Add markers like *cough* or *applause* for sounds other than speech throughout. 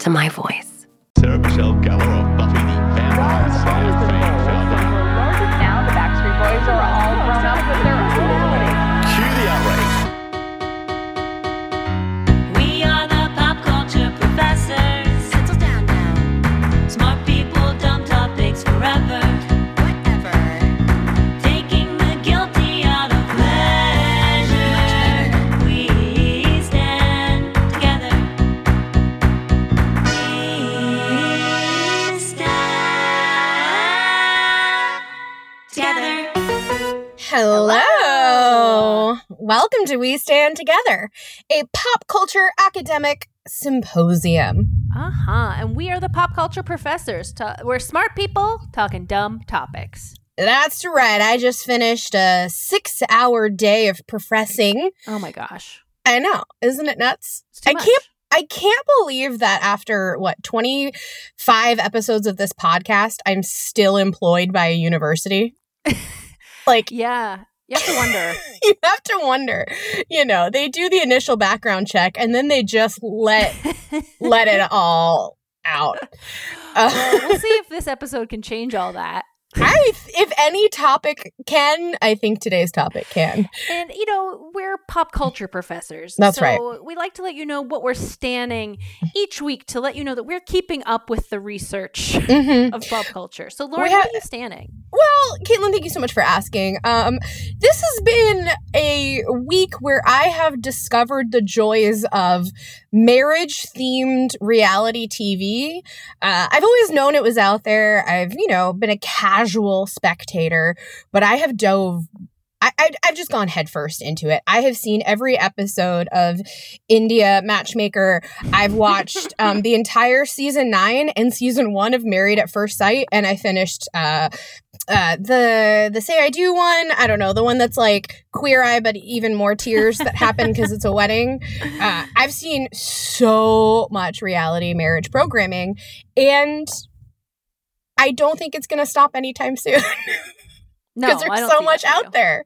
to my voice. Sarah Michelle Welcome to We Stand Together, a pop culture academic symposium. Uh huh. And we are the pop culture professors. We're smart people talking dumb topics. That's right. I just finished a six hour day of professing. Oh my gosh. I know. Isn't it nuts? I much. can't I can't believe that after what 25 episodes of this podcast, I'm still employed by a university. *laughs* like Yeah. You have to wonder. *laughs* you have to wonder, you know, they do the initial background check and then they just let *laughs* let it all out. Uh, well, we'll see *laughs* if this episode can change all that. I, if any topic can, I think today's topic can. And you know, we're pop culture professors. That's so right. We like to let you know what we're standing each week to let you know that we're keeping up with the research Mhm. of pop culture. So, Lauren, ha- what are you standing? Well, Caitlin, thank you so much for asking. Um, this has been a week where I have discovered the joys of marriage themed reality TV. Uh, I've always known it was out there. I've, you know, been a casual spectator, but I have dove. I, I, I've just gone headfirst into it. I have seen every episode of India Matchmaker. I've watched um, *laughs* the entire season nine and season one of Married at First Sight, and I finished uh, uh the the say i do one i don't know the one that's like queer eye but even more tears that happen because it's a wedding *laughs* uh i've seen so much reality marriage programming and i don't think it's gonna stop anytime soon *laughs* because I there's don't so much out there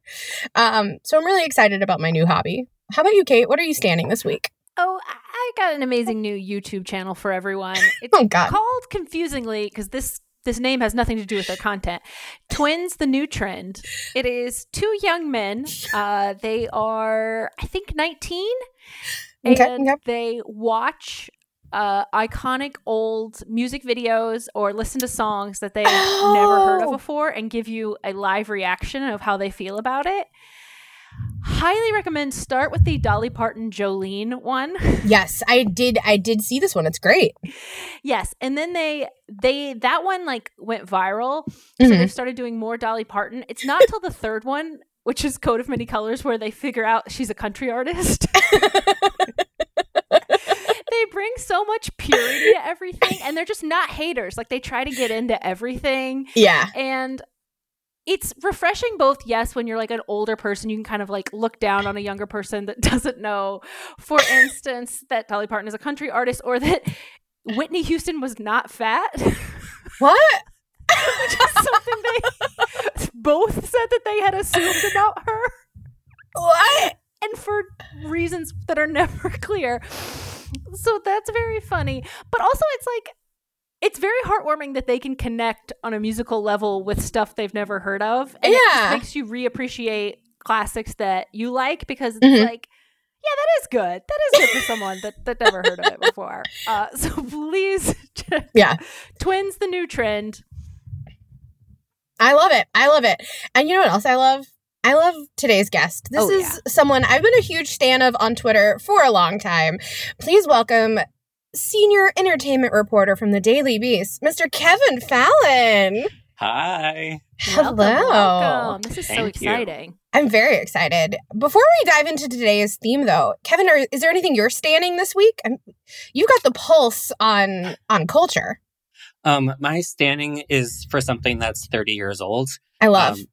um so i'm really excited about my new hobby how about you kate what are you standing this week Oh, I I got an amazing new YouTube channel for everyone. *laughs* It's Oh, God. called confusingly because this this name has nothing to do with their content. Twins, the new trend. It is two young men. *laughs* Uh, they are, I think, nineteen, Okay, and okay. they watch uh, iconic old music videos or listen to songs that they've *gasps* never heard of Oh. before and give you a live reaction of how they feel about it. Highly recommend start with the Dolly Parton Jolene one. *laughs* yes i did i did see this one it's great yes, and then they they that one like went viral. So Mhm. they started doing more Dolly Parton. It's not till the *laughs* third one, which is Coat of Many Colors, where they figure out she's a country artist. *laughs* bring so much purity to everything and they're just not haters. Like they try to get into everything yeah and it's refreshing both yes when you're like an older person you can kind of like look down on a younger person that *laughs* doesn't know for instance that dolly parton is a country artist or that Whitney Houston was not fat. What? *laughs* Which is something they *laughs* both said that they had assumed about her. What? And for reasons that are *laughs* never clear. So that's very funny. But also, it's like, it's very heartwarming that they can connect on a musical level with stuff they've never heard of. And it Yeah. just makes you reappreciate classics that you like because it's Mhm. like, yeah, that is good. That is good for someone that, that never heard of it before. *laughs* Uh, so please, *laughs* check Yeah. Twins, the new trend. I love it. I love it. And you know what else I love? I love today's guest. This Oh, is yeah. someone I've been a huge stan of on Twitter for a long time. Please welcome senior entertainment reporter from the Daily Beast, Mr. Kevin Fallon. Hi. Hello. Welcome, welcome. This is so Thank you. exciting. I'm very excited. Before we dive into today's theme, though, Kevin, are, is there anything you're standing this week? I'm, you've got the pulse on on culture. Um, my standing is for something that's 30 years old. I love. Um,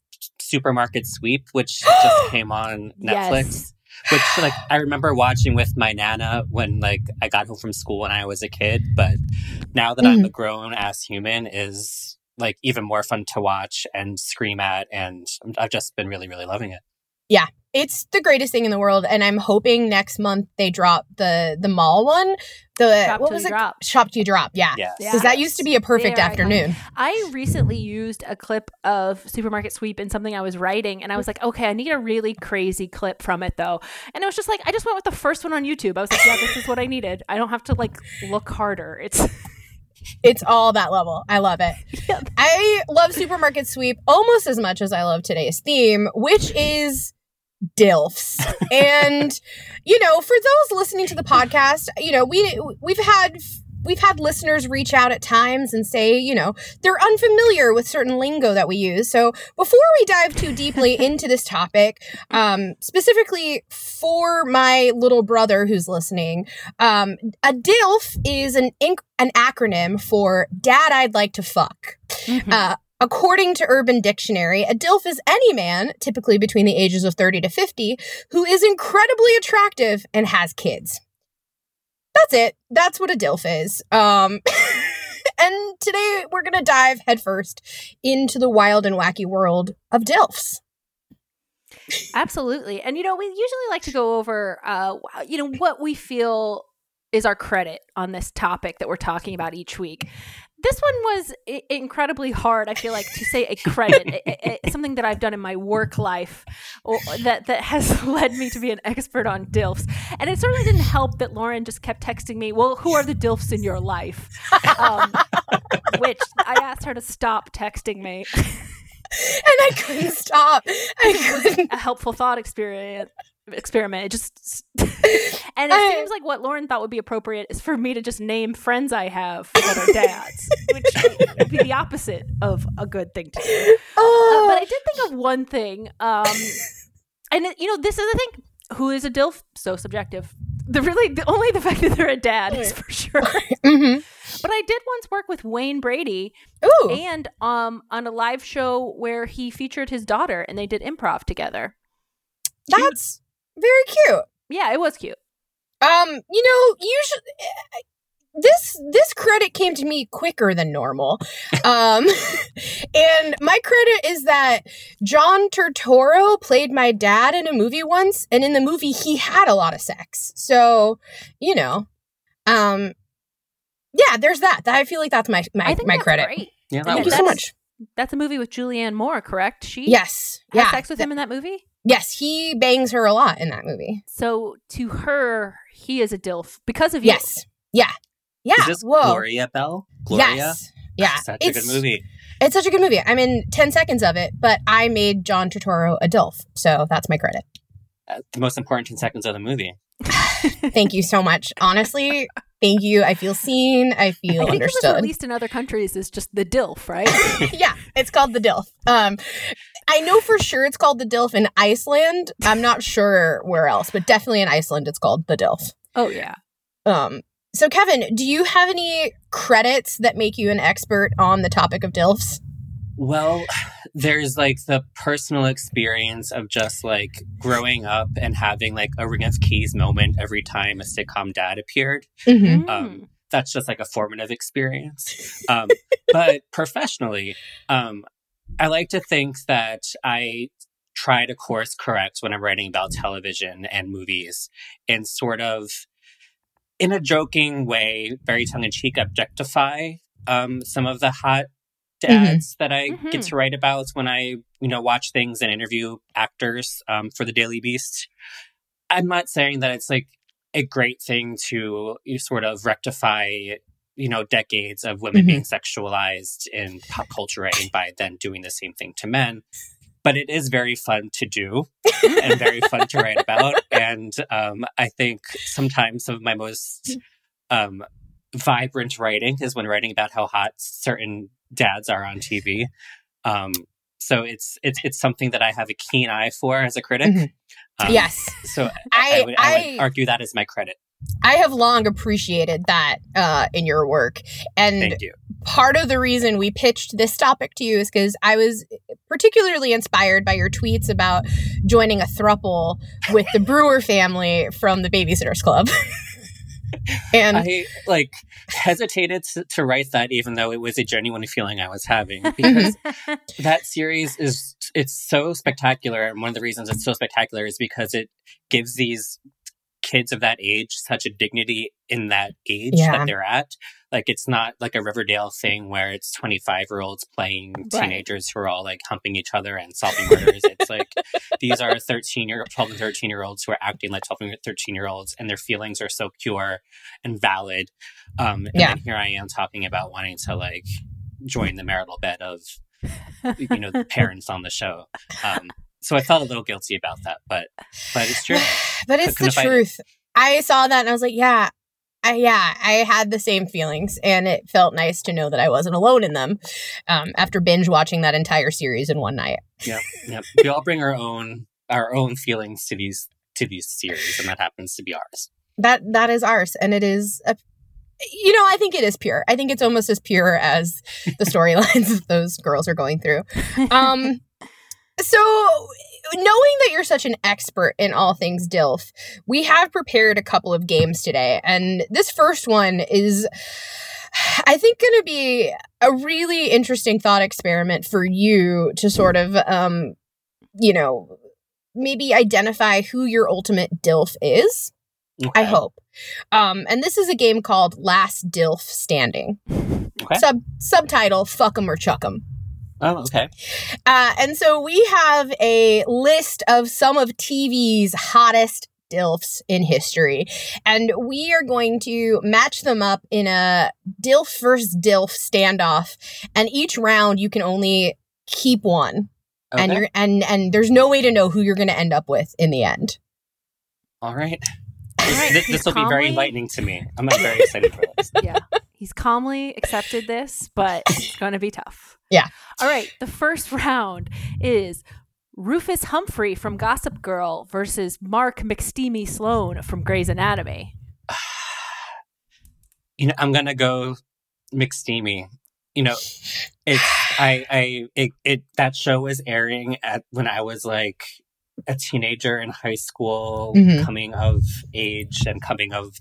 Supermarket Sweep, which just *gasps* came on Netflix. Yes. Which like I remember watching with my nana when like I got home from school when I was a kid, but now that I'm mm. a grown ass human is like even more fun to watch and scream at and I've just been really, really loving it. It's the greatest thing in the world, and I'm hoping next month they drop the the mall one. The Shop what was it? drop. Shop to drop. Yeah. Yes. Because that used to be a perfect They are iconic. afternoon. I recently used a clip of Supermarket Sweep in something I was writing, and I was like, okay, I need a really crazy clip from it though. And it was just like, I just went with the first one on YouTube. I was like, yeah, this is what I needed. I don't have to like look harder. It's *laughs* It's all that level. I love it. Yep. I love Supermarket Sweep almost as much as I love today's theme, which is DILFs. and you know, for those listening to the podcast, you know, we we've had we've had listeners reach out at times and say, you know, they're unfamiliar with certain lingo that we use. So before we dive too deeply *laughs* into this topic, um, specifically for my little brother who's listening, um, a DILF is an inc- an acronym for Dad I'd like to fuck. Uh, according to Urban Dictionary, a DILF is any man, typically between the ages of 30 to 50, who is incredibly attractive and has kids. That's it. That's what a DILF is. Um, *laughs* and today we're going to dive headfirst into the wild and wacky world of DILFs. absolutely. And you know, we usually like to go over, uh, you know, what we feel is our credit on this topic that we're talking about each week. This one was I- incredibly hard. I feel like to say a credit, *laughs* something that I've done in my work life, or that that has *laughs* led me to be an expert on dilfs. And it certainly didn't help that Lauren just kept texting me, "Well, who are the dilfs in your life?" Um, *laughs* which I asked her to stop texting me. And I couldn't stop. I couldn't. a helpful thought experiment experiment. It just *laughs* and it I- seems like what lauren thought would be appropriate is for me to just name friends i have that are *laughs* dads which would be the opposite of a good thing to do. Uh, Oh, but i did think of one thing um and it, you know this is the thing. Who is a dilf? So subjective. The really the, only the fact that they're a dad is for sure. *laughs* Mhm. but i did once work with wayne brady Ooh. and um on a live show where he featured his daughter and they did improv together. That's very cute. yeah it was cute Um, you know, usually this this credit came to me quicker than normal. *laughs* Um *laughs* and my credit is that John Turturro played my dad in a movie once and in the movie he had a lot of sex. So, you know, um yeah, there's that. I feel like that's my my, I think my that's credit. great. Yeah, Yeah, Thank you so much. That's a movie with Julianne Moore, correct? She Yes. had Yeah. sex with him in that movie. Yes, he bangs her a lot in that movie. So to her, he is a dilf because of you. Yes. Yeah. Yeah. Is this Whoa. Gloria Bell? Gloria? Yes. Yeah. It's such a good movie. It's such a good movie. I'm in 10 seconds of it, but I made John Turturro a DILF. So that's my credit. Uh, the most important 10 seconds of the movie. *laughs* Thank you so much. Honestly, thank you. I feel seen. I I feel think it was understood. released in other countries as just the dilf, right? *laughs* yeah, it's called the DILF. Um, I know for sure it's called the DILF in Iceland. I'm not sure where else, but definitely in Iceland it's called the DILF. oh yeah. Um, so Kevin, do you have any credits that make you an expert on the topic of DILFs? Well, there's like the personal experience of just like growing up and having like a Ring of Keys moment every time a sitcom dad appeared. Mm-hmm. Mm. Um, that's just like a formative experience. Um, but professionally, um, I like to think that I try to course correct when I'm writing about television and movies and sort of in a joking way, very tongue in cheek, objectify um, some of the hot dads that I get Mhm. to write about when I, you know, watch things and interview actors um, for the Daily Beast. I'm not saying that it's like a great thing to you sort of rectify, you know, decades of women Mhm. being sexualized in pop culture and by then doing the same thing to men. But it is very fun to do *laughs* and very fun to write about. And um, I think sometimes some of my most um, vibrant writing is when writing about how hot certain dads are on TV. Um, so it's it's it's something that I have a keen eye for as a critic. Mhm. Um, yes. So I, I- would, I would argue that is my credit. I have long appreciated that uh, in your work. And you. part of the reason we pitched this topic to you is because I was particularly inspired by your tweets about joining a thruple with the Brewer family from the Babysitters Club. *laughs* and I like hesitated to, to write that, even though it was a genuine feeling I was having *laughs* because that series is it's so spectacular, and one of the reasons it's so spectacular is because it gives these kids of that age such a dignity in that age Yeah. that they're at. Like it's not like a Riverdale thing where it's twenty five year olds playing Right. teenagers who are all like humping each other and solving murders. it's like *laughs* these are thirteen year twelve and thirteen year olds who are acting like twelve and thirteen year olds, and their feelings are so pure and valid. Um, and Yeah. then here I am talking about wanting to like join the marital bed of you know the *laughs* parents on the show. Um, so I felt a little guilty about that, but but it's true. *sighs* but it's the fight it. truth. I saw that and I was like, yeah, I, yeah, I had the same feelings, and it felt nice to know that I wasn't alone in them. Um, after binge watching that entire series in one night. yeah, *laughs* yep. We all bring our own our own feelings to these to these series, and that happens to be ours. That that is ours, and it is. A, you know, I think it is pure. I think it's almost as pure as the *laughs* storylines that those girls are going through. Um, so knowing that you're such an expert in all things DILF, we have prepared a couple of games today. And this first one is, I think, going to be a really interesting thought experiment for you to sort of, um, you know, maybe identify who your ultimate DILF is. I hope. Um, and this is a game called Last DILF Standing. Okay. Sub subtitle Fuck 'em or Chuck 'em. Oh, okay. Uh, and so we have a list of some of TV's hottest DILFs in history. And we are going to match them up in a DILF versus DILF standoff. And each round you can only keep one. And you're and and there's no way to know who you're gonna end up with in the end. All right. All right, This, he's will be very enlightening to me. I'm like, very excited for this. *laughs* yeah. He's calmly accepted this, but it's going to be tough. Yeah. All right. The first *laughs* round is Rufus Humphrey from Gossip Girl versus Mark McSteamy Sloan from Grey's Anatomy. *sighs* You know, I'm gonna go McSteamy. You know, it's I I it, it that show was airing at when I was like a teenager in high school, Mhm. coming of age and coming of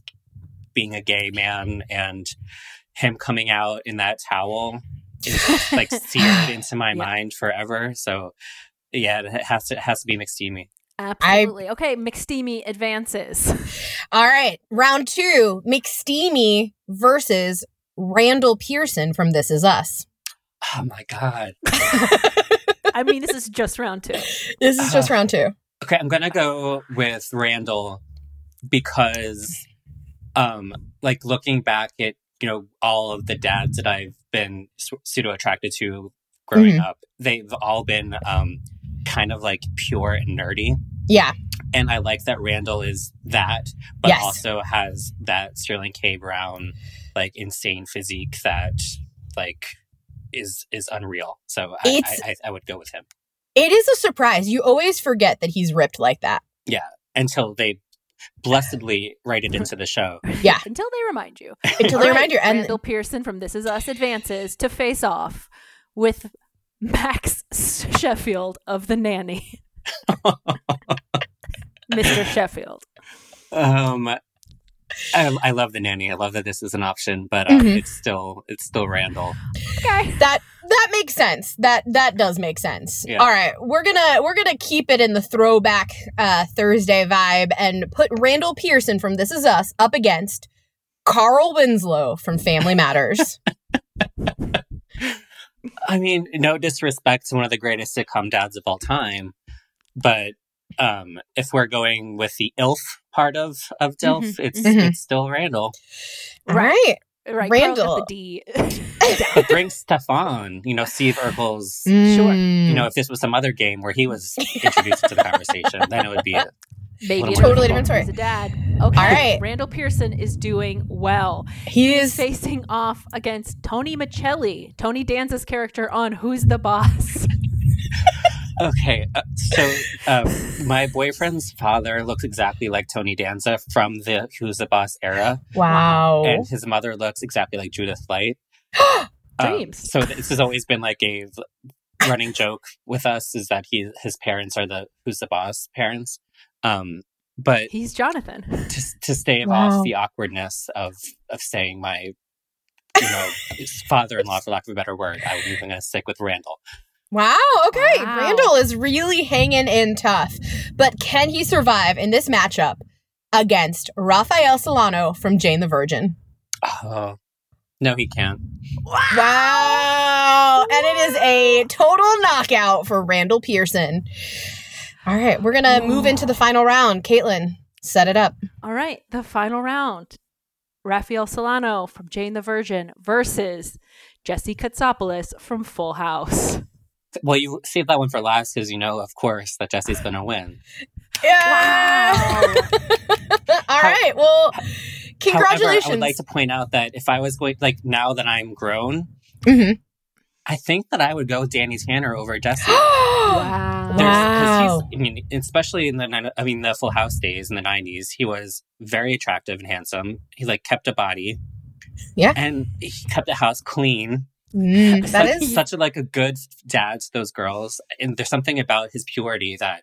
being a gay man, and him coming out in that towel is like *laughs* seared into my Yeah. mind forever. So yeah, it has to it has to be McSteamy. Absolutely. okay. McSteamy advances. All right, round two: McSteamy versus Randall Pearson from This Is Us. Oh my god. *laughs* I mean, this is just round two. This is just Uh, round two. Okay, I'm gonna go with Randall because, um, like looking back at you know all of the dads that I've been pseudo attracted to growing Mhm. up, they've all been um kind of like pure and nerdy, Yeah, and I like that Randall is that, but Yes. also has that Sterling K. Brown like insane physique that like is is unreal. So I, I, I, I would go with him it is a surprise. You always forget that he's ripped like that. Yeah, until they *laughs* blessedly write it into the show. Yeah, *laughs* Until they remind you. *laughs* until they right, remind you. And Randall Pearson from This Is Us advances to face off with Max Sheffield of The Nanny. Mr. Sheffield. Um, I, I love the nanny. I love that this is an option, but um, Mhm. it's still it's still Randall. Okay. that that makes sense. That that does make sense. Yeah. All right, we're gonna we're gonna keep it in the throwback uh, Thursday vibe and put Randall Pearson from This Is Us up against Carl Winslow from Family Matters. *laughs* I mean, no disrespect to one of the greatest sitcom dads of all time, but um, if we're going with the ILF part of of DILF, Mhm, it's mhm. it's still Randall. All right. Right. Randall. The D. *laughs* *laughs* But bring Stefan, you know, Steve Urkel's. Sure. You know, if this was some other game where he was introduced to the conversation, then it would be a, Maybe a a totally different different story. He's a dad. Okay. All right. Randall Pearson is doing well. he is facing off against Tony Micelli, Tony Danza's character on Who's the Boss. *laughs* Okay, uh, so um, my boyfriend's father looks exactly like Tony Danza from the Who's the Boss era, wow. and his mother looks exactly like Judith Light. *gasps* Um, Dreams. so this has always been like a running joke with us is that he his parents are the Who's the Boss parents. Um, but He's Jonathan. to, to stave *laughs* Wow. off the awkwardness of of saying my you know father-in-law for lack of a better word, I'm even going to stick with Randall. Wow. Okay. Wow. Randall is really hanging in tough. But can he survive in this matchup against Rafael Solano from Jane the Virgin? Oh no, he can't. Wow. And it is a total knockout for Randall Pearson. All right. We're going to move into the final round. Caitlin, set it up. All right, the final round. Rafael Solano from Jane the Virgin versus Jesse Katsopoulos from Full House. Well, you save that one for last because you know, of course, that Jesse's going to win. *laughs* Yeah. *laughs* All right. Well, congratulations. However, congratulations. I would like to point out that if I was going, like, now that I'm grown, Mhm. I think that I would go with Danny Tanner over *gasps* Jesse. Wow. Wow. he's, I mean, especially in the, I mean, the Full House days in the '90s, he was very attractive and handsome. He like kept a body, Yeah. and he kept the house clean. Mm, that such, is such a like a good dad to those girls, and there's something about his purity that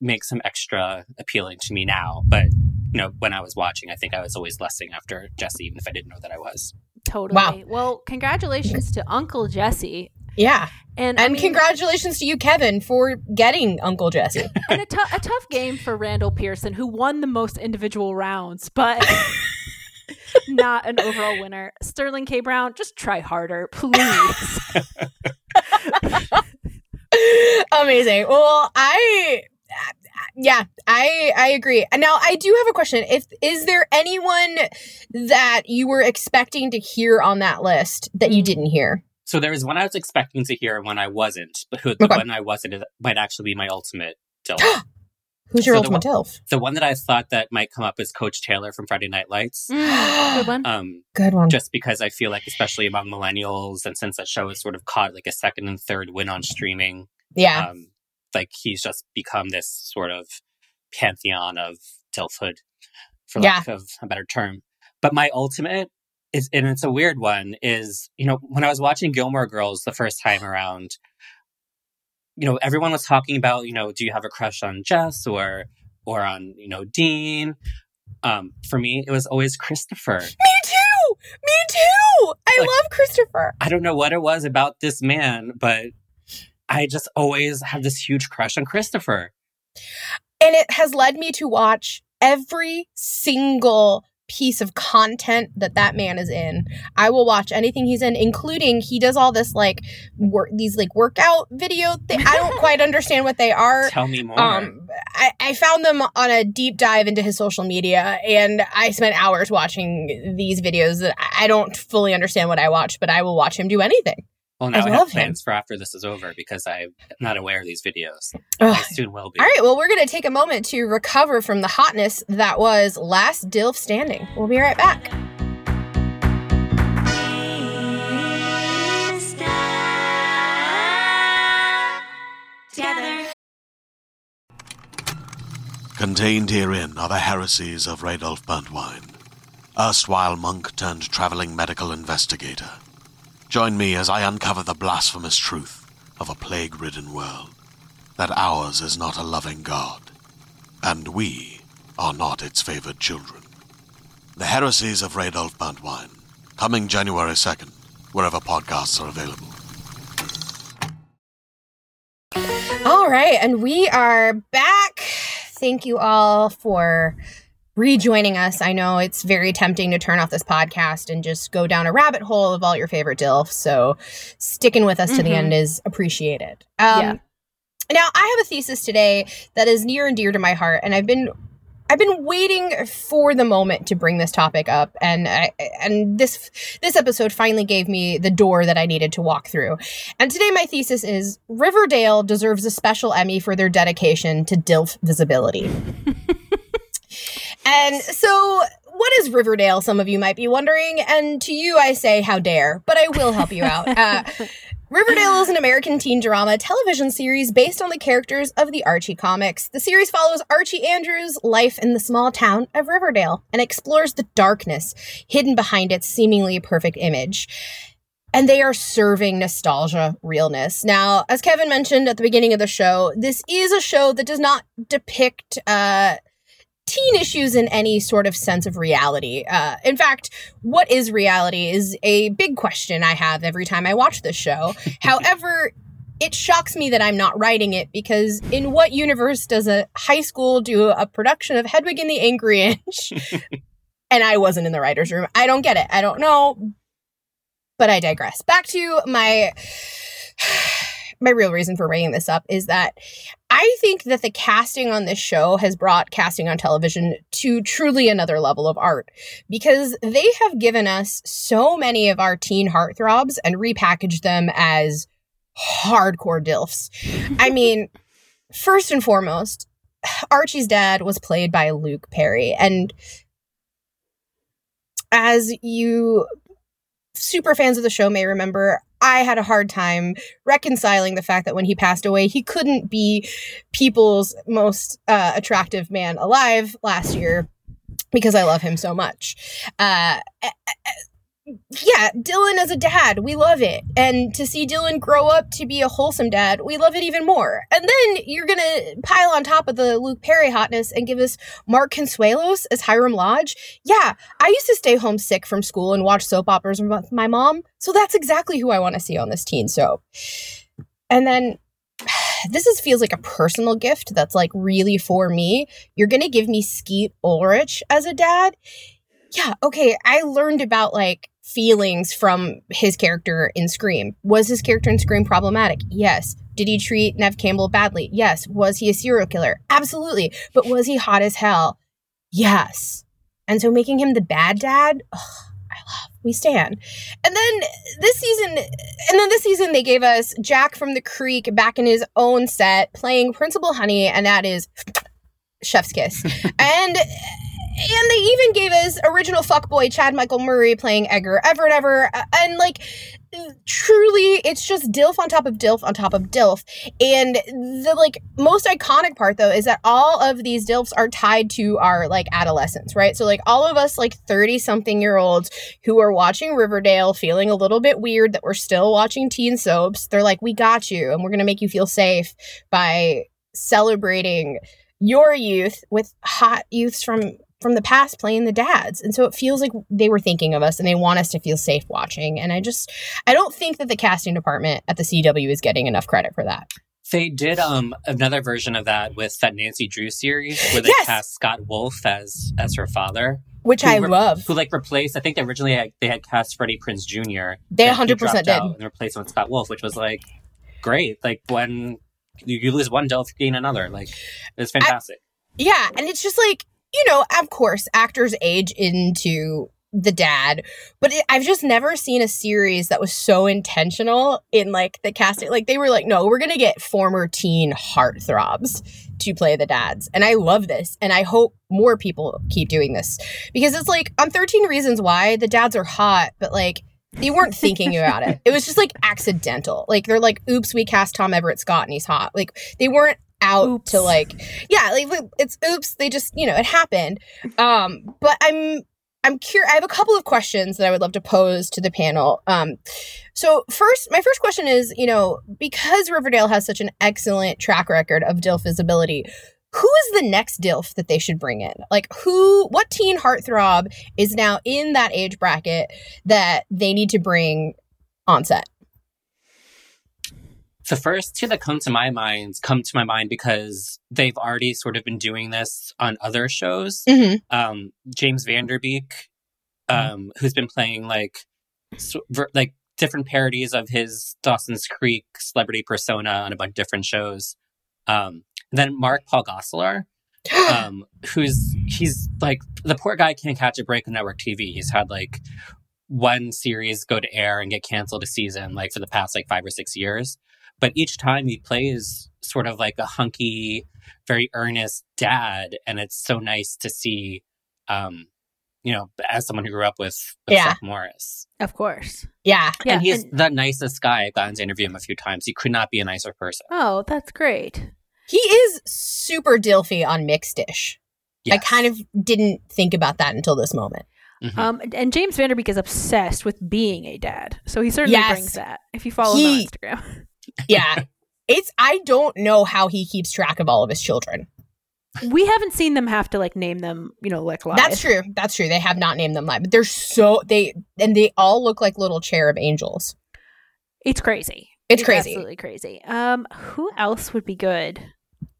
makes him extra appealing to me now. But you know, when I was watching, I think I was always lusting after Jesse, even if I didn't know that I was. Totally. Wow. Well, congratulations to Uncle Jesse. yeah. And I And mean, congratulations to you, Kevin, for getting Uncle Jesse. *laughs* and a, tou- a tough game for Randall Pearson, who won the most individual rounds, but *laughs* not an overall winner. Sterling K. Brown, just try harder, please. *laughs* Amazing. Well, I yeah, I I agree. And Now I do have a question. If is there anyone that you were expecting to hear on that list that you Mm. didn't hear? So there was one I was expecting to hear, and one I wasn't. But who, the Okay. one I wasn't is- might actually be my ultimate Dilf. *gasps* *gasps* *gasps* Who's your So the ultimate elf? the one that I thought that might come up is Coach Taylor from Friday Night Lights. Mm, *gasps* good one. Um, Good one. just because I feel like, especially among millennials, and since that show has sort of caught like a second and third win on streaming, yeah. um, like he's just become this sort of pantheon of Dilfhood, for lack of a better term. But my ultimate is, and it's a weird one, is you know when I was watching Gilmore Girls the first time around, you know everyone was talking about you know do you have a crush on Jess or or on you know Dean. Um, for me, it was always Christopher. Me too. Me too. I Like- love Christopher. I don't know what it was about this man, but I just always have this huge crush on Christopher. And it has led me to watch every single piece of content that that man is in. I will watch anything he's in, including he does all this like work these like workout video. Thi- I don't quite *laughs* understand what they are. Tell me more. Um, I, I found them on a deep dive into his social media, and I spent hours watching these videos. That I I don't fully understand what I watch, but I will watch him do anything. Well, now I I, love have him. plans for after this is over because I'm hmm. not aware of these videos. Ugh. I soon will be. All right, well, we're going to take a moment to recover from the hotness that was last DILF standing. We'll be right back. Together. Contained herein are the heresies of Radolf Burntwine, erstwhile monk turned traveling medical investigator. Join me as I uncover the blasphemous truth of a plague ridden world that ours is not a loving God, and we are not its favored children. The Heresies of Radolf Buntwine. Coming January 2nd, wherever podcasts are available. All right, and we are back. Thank you all for rejoining us. I know it's very tempting to turn off this podcast and just go down a rabbit hole of all your favorite DILFs. So sticking with us to the Mhm. end is appreciated. Um, Yeah. Now, I have a thesis today that is near and dear to my heart, and I've been I've been waiting for the moment to bring this topic up, and I, and this this episode finally gave me the door that I needed to walk through. And today, my thesis is Riverdale deserves a special Emmy for their dedication to DILF visibility. *laughs* and so, what is Riverdale? Some of you might be wondering, and to you, I say, how dare, but I will help you out. Uh, *laughs* Riverdale is an American teen drama television series based on the characters of the Archie comics. The series follows Archie Andrews' life in the small town of Riverdale and explores the darkness hidden behind its seemingly perfect image. And they are serving nostalgia realness. Now, as Kevin mentioned at the beginning of the show, this is a show that does not depict uh, teen issues in any sort of sense of reality. Uh, in fact, what is reality is a big question I have every time I watch this show. *laughs* However, it shocks me that I'm not writing it because in what universe does a high school do a production of Hedwig and the Angry Inch? *laughs* and I wasn't in the writer's room. I don't get it. I don't know. But I digress. Back to my my real reason for bringing this up is that I think that the casting on this show has brought casting on television to truly another level of art because they have given us so many of our teen heartthrobs and repackaged them as hardcore DILFs. I *laughs* mean, first and foremost, Archie's dad was played by Luke Perry. And as you super fans of the show may remember, I had a hard time reconciling the fact that when he passed away, he couldn't be people's most uh, attractive man alive last year because I love him so much. Uh, yeah, Dylan as a dad, we love it. And to see Dylan grow up to be a wholesome dad, we love it even more. And then you're going to pile on top of the Luke Perry hotness and give us Mark Consuelos as Hiram Lodge. Yeah, I used to stay home sick from school and watch soap operas with my mom. So that's exactly who I want to see on this teen soap. And then *sighs* this is feels like a personal gift that's like really for me. You're going to give me Skeet Ulrich as a dad. Yeah, okay, I learned about like feelings from his character in Scream. Was his character in Scream problematic? Yes. Did he treat Neve Campbell badly? Yes. Was he a serial killer? Absolutely. But was he hot as hell? Yes. And so making him the bad dad, ugh, I love. We stand. And then this season, and then this season they gave us Jack from the Creek back in his own set playing Principal Honey, and that is *sniffs* Chef's Kiss. *laughs* and and they even gave us original fuckboy Chad Michael Murray playing Edgar Ever. uh, And like, truly, it's just DILF on top of DILF on top of DILF. And the like most iconic part though is that all of these DILFs are tied to our like adolescence, right? So like all of us like 30 something year olds who are watching Riverdale feeling a little bit weird that we're still watching teen soaps, they're like, we got you and we're going to make you feel safe by celebrating your youth with hot youths from from the past playing the dads and so it feels like they were thinking of us and they want us to feel safe watching and i just i don't think that the casting department at the cw is getting enough credit for that They did um another version of that with that Nancy Drew series where they Yes! cast Scott Wolf as as her father. which i re- love Who like replaced? I think they originally had, they had cast Freddie Prinze Jr. They and 100% dropped did. and replaced him with Scott Wolf, which was like great. Like when you, you lose one you gain another. Like it's fantastic. Yeah, and it's just like, you know, of course, actors age into the dad, but it, I've just never seen a series that was so intentional in like the casting. Like they were like, no, we're gonna get former teen heartthrobs to play the dads, and I love this, and I hope more people keep doing this because it's like on Thirteen Reasons Why the dads are hot, but like. They weren't thinking *laughs* about it. It was just like accidental. Like they're like, "Oops, we cast Tom Everett Scott and he's hot." Like they weren't out Oops. to like yeah like it's oops they just you know it happened um but i'm i'm curious i have a couple of questions that i would love to pose to the panel um so first my first question is you know because riverdale has such an excellent track record of dilf visibility who is the next DILF that they should bring in? Like who what teen heartthrob is now in that age bracket that they need to bring on set? The first two that come to my mind come to my mind because they've already sort of been doing this on other shows. Mm-hmm. Um, James Van Der Beek, um, who's been playing like so, like different parodies of his Dawson's Creek celebrity persona on a bunch of different shows. Um, then Mark Paul Gosselaar, *gasps* um, who's he's like the poor guy can't catch a break on network TV. He's had like one series go to air and get canceled a season like for the past like five or six years. But each time he plays sort of like a hunky, very earnest dad, and it's so nice to see, um, you know, as someone who grew up with, with Yeah. Chuck Morris. Of course. yeah. Yeah. and he's and- the nicest guy. I've gotten to interview him a few times. He could not be a nicer person. oh, that's great. He is super Dilfy on Mixed Dish. I kind of didn't think about that until this moment. Mhm. Um, and James Van Der Beek is obsessed with being a dad, so he certainly Yes. brings that. If you follow He- him on Instagram, *laughs* Yeah. it's I don't know how he keeps track of all of his children. we haven't seen them have to like name them, you know, like live. That's true. That's true. They have not named them live, but they're so they and they all look like little cherub angels. It's crazy. It's crazy. absolutely crazy. Um, who else would be good?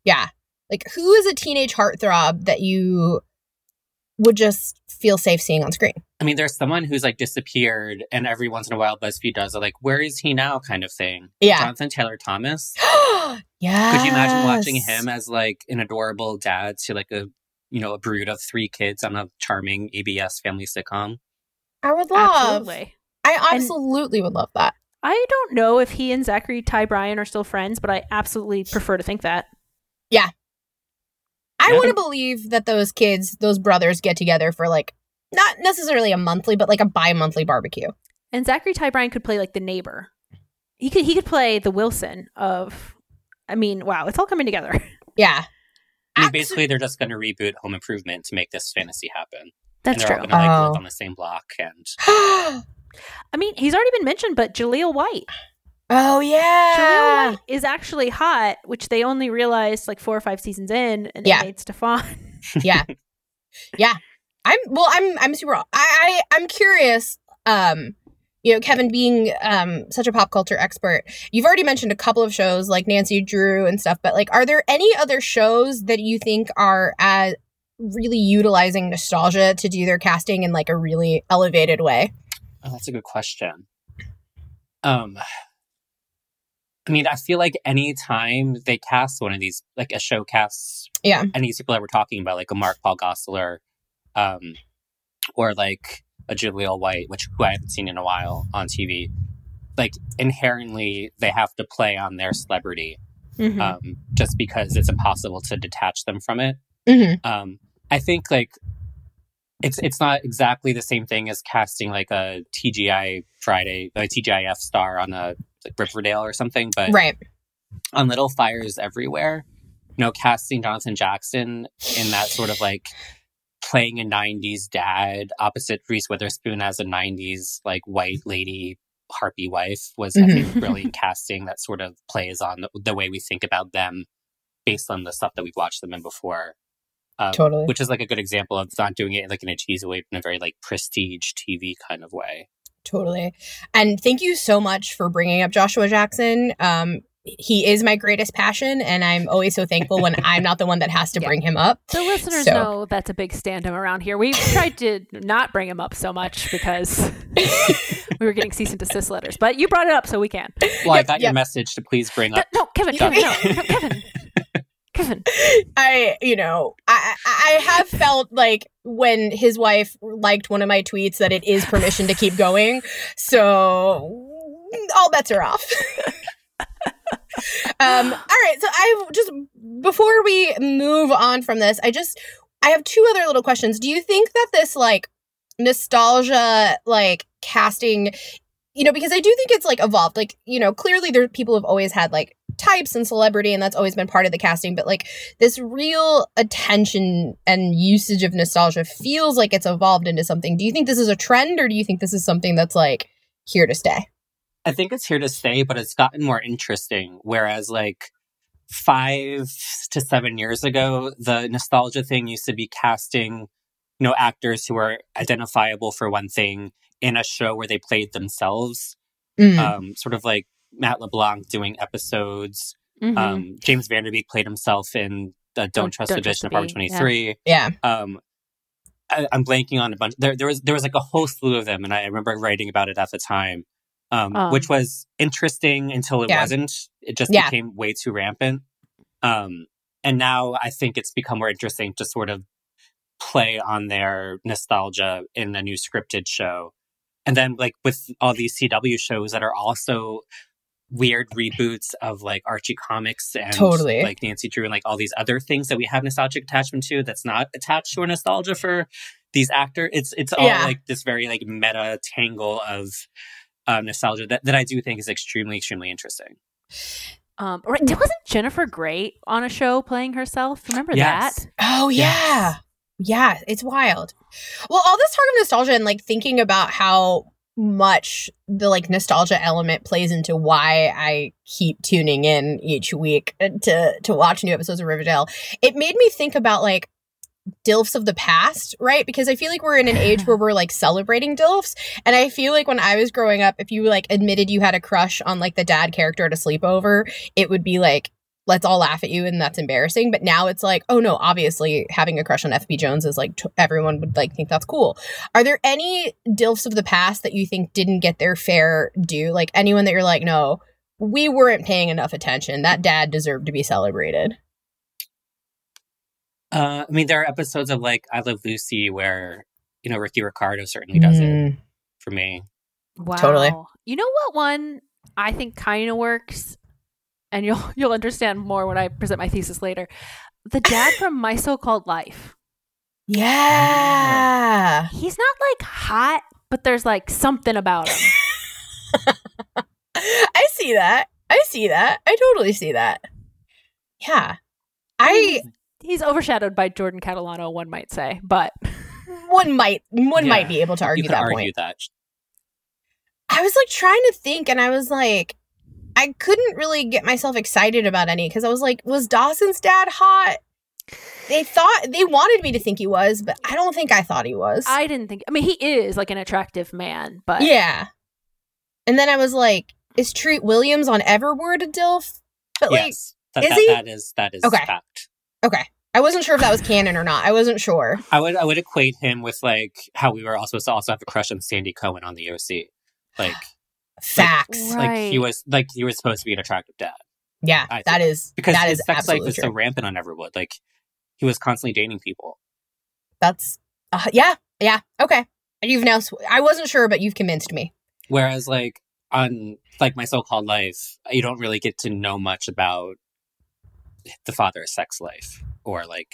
Yeah. Like who is a teenage heartthrob that you would just feel safe seeing on screen? I mean, there's someone who's like disappeared, and every once in a while, BuzzFeed does a like, "Where is he now?" kind of thing. Yeah. Jonathan Taylor Thomas. *gasps* yeah. Could you imagine watching him as like an adorable dad to like a you know a brood of three kids on a charming ABC family sitcom? I would love. Absolutely. I absolutely would love that. I don't know if he and Zachary Ty Bryan are still friends, but I absolutely prefer to think that. I Yeah. want to believe that those kids, those brothers, get together for like not necessarily a monthly, but like a bi-monthly barbecue. And Zachary Ty Bryan could play like the neighbor. He could he could play the Wilson of. I mean, wow, it's all coming together. *laughs* Yeah. I mean, Abso- basically, they're just going to reboot Home Improvement to make this fantasy happen. That's and they're true. all going to like Oh. live on the same block. And *gasps* I mean, he's already been mentioned, but Jaleel White. Oh Jaleel yeah. White is actually hot, which they only realized like four or five seasons in, and Yeah. they made Stefan. *laughs* yeah. Yeah. I'm well, I'm I'm super I, I I'm curious, um, you know, Kevin being um such a pop culture expert, you've already mentioned a couple of shows like Nancy Drew and stuff, but like are there any other shows that you think are at really utilizing nostalgia to do their casting in like a really elevated way? oh, that's a good question. Um, I mean, I feel like any time they cast one of these, like a show casts Yeah. any of these people that we're talking about, like a Mark Paul Gosselaar, um, or like a Jaleel White, which who I haven't seen in a while on TV, like inherently they have to play on their celebrity, Mhm. um, just because it's impossible to detach them from it. Mm-hmm. Um, I think like it's it's not exactly the same thing as casting like a TGI Friday, a TGIF star on a like Riverdale or something, but Right. on Little Fires Everywhere, you know, casting Jonathan Jackson in that sort of like playing a 90s dad opposite Reese Witherspoon as a 90s like white lady harpy wife was I think *laughs* brilliant casting that sort of plays on the, the way we think about them based on the stuff that we've watched them in before. Um, Totally. Which is like a good example of not doing it like in a cheesy way, but in a very like prestige TV kind of way. Totally. And thank you so much for bringing up Joshua Jackson. Um, he is my greatest passion, and I'm always so thankful when I'm not the one that has to Yeah. bring him up. The listeners So- know that's a big stand-up around here. We've tried to not bring him up so much because *laughs* we were getting cease and desist letters, but you brought it up, so we can. Well, I Yep, got your message to please bring up. no Kevin, *laughs* Kevin, no, no, Kevin, Kevin. I, you know, I, I have felt like when his wife liked one of my tweets that it is permission to keep going. So all bets are off. *laughs* um, all right. So I just before we move on from this, I just I have two other little questions. Do you think that this like nostalgia like casting you know because i do think it's like evolved like you know clearly there people have always had like types and celebrity and that's always been part of the casting but like this real attention and usage of nostalgia feels like it's evolved into something do you think this is a trend or do you think this is something that's like here to stay I think it's here to stay, but it's gotten more interesting. Whereas, like, five to seven years ago, the nostalgia thing used to be casting, you know, actors who are identifiable for one thing in a show where they played themselves. Mm. Um, sort of like Matt LeBlanc doing episodes. Mhm. Um, James Van Der Beek played himself in uh, Don't, Don't- Trust Don't the Trust Vision the of Apartment Bee, yeah. 23. yeah. Um, I, I'm blanking on a bunch. There, there was there was like a whole slew of them, and I remember writing about it at the time, um, Um. which was interesting until it Yeah. wasn't. It just Yeah. became way too rampant. Um, and now I think it's become more interesting to sort of play on their nostalgia in a new scripted show, and then like with all these CW shows that are also weird reboots of like Archie comics and Totally. like Nancy Drew and like all these other things that we have nostalgic attachment to that's not attached to a nostalgia for these actors. It's it's all Yeah. like this very like meta tangle of um, nostalgia that, that I do think is extremely extremely interesting. Um, right, wasn't Jennifer Grey on a show playing herself? Remember Yes. that? Oh yeah. Yeah, it's wild. Well, all this talk of nostalgia and like thinking about how much the like nostalgia element plays into why I keep tuning in each week uh, to to watch new episodes of Riverdale. It made me think about like DILFs of the past, right? Because I feel like we're in an age where *laughs* we're like celebrating DILFs. And I feel like when I was growing up, if you like admitted you had a crush on like the dad character at a sleepover, it would be like, let's all laugh at you and that's embarrassing. But now it's like, oh no, obviously having a crush on FP Jones is like, t- everyone would like think that's cool. Are there any DILFs of the past that you think didn't get their fair due? Like anyone that you're like, no, we weren't paying enough attention. That dad deserved to be celebrated. Uh, I mean, there are episodes of like I Love Lucy where you know Ricky Ricardo certainly does it Mm. for me. Wow. Totally. You know what one I think kind of works, and you'll *laughs* you'll understand more when I present my thesis later. The dad from My So-Called Life. Yeah. He's not like hot, but there's like something about him. *laughs* I see that. I see that. I totally see that. Yeah. I He's overshadowed by Jordan Catalano, one might say, but *laughs* one might one Yeah. might be able to argue you that argue point. that. I was like trying to think and I was like I couldn't really get myself excited about any because I was like, was Dawson's dad hot? They thought they wanted me to think he was, but I don't think I thought he was. I didn't think. I mean, he is like an attractive man, but yeah. And then I was like, is Treat Williams on Everwood a DILF? But like, yes, that, is that, he? that is that is Okay. fact. okay. I wasn't sure if that was canon or not. I wasn't sure. I would I would equate him with like how we were all supposed to also have a crush on Sandy Cohen on the OC. Like Facts. Right. like he was like he was supposed to be an attractive dad Yeah, I that think- is because that his is sex life absolutely was so rampant on Everwood. Like he was constantly dating people. That's uh, yeah, yeah. Okay, you've now. Sw- I wasn't sure, but you've convinced me. Whereas like on like my so-called life, you don't really get to know much about the father's sex life or like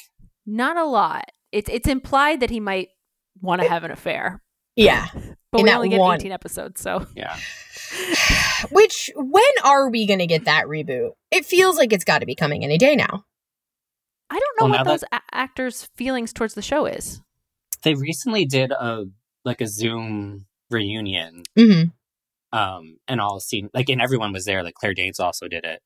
not a lot. It's it's implied that he might want to have an affair, Yeah. but In we only get one- 18 episodes, so yeah. *sighs* Which when are we going to get that reboot? It feels like it's got to be coming any day now. I don't know Well, what those that- a- actors' feelings towards the show is. They recently did a like a Zoom reunion Mm-hmm. um and all seen like and everyone was there like claire danes also did it